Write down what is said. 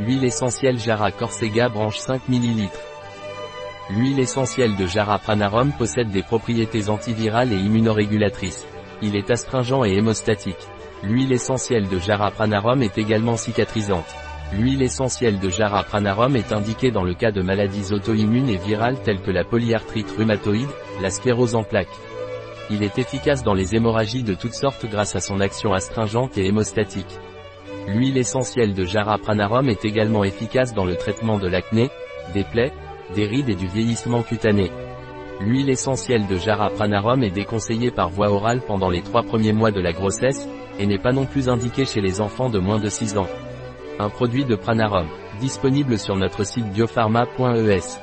Huile essentielle Jara Corsega branche 5 ml. L'huile essentielle de Jara Pranarum possède des propriétés antivirales et immunorégulatrices. Il est astringent et hémostatique. L'huile essentielle de Jara Pranarum est également cicatrisante. L'huile essentielle de Jara Pranarum est indiquée dans le cas de maladies auto-immunes et virales telles que la polyarthrite rhumatoïde, la sclérose en plaques. Il est efficace dans les hémorragies de toutes sortes grâce à son action astringente et hémostatique. L'huile essentielle de Jara Pranarum est également efficace dans le traitement de l'acné, des plaies, des rides et du vieillissement cutané. L'huile essentielle de Jara Pranarum est déconseillée par voie orale pendant les trois premiers mois de la grossesse, et n'est pas non plus indiquée chez les enfants de moins de 6 ans. Un produit de Pranarum, disponible sur notre site biopharma.es.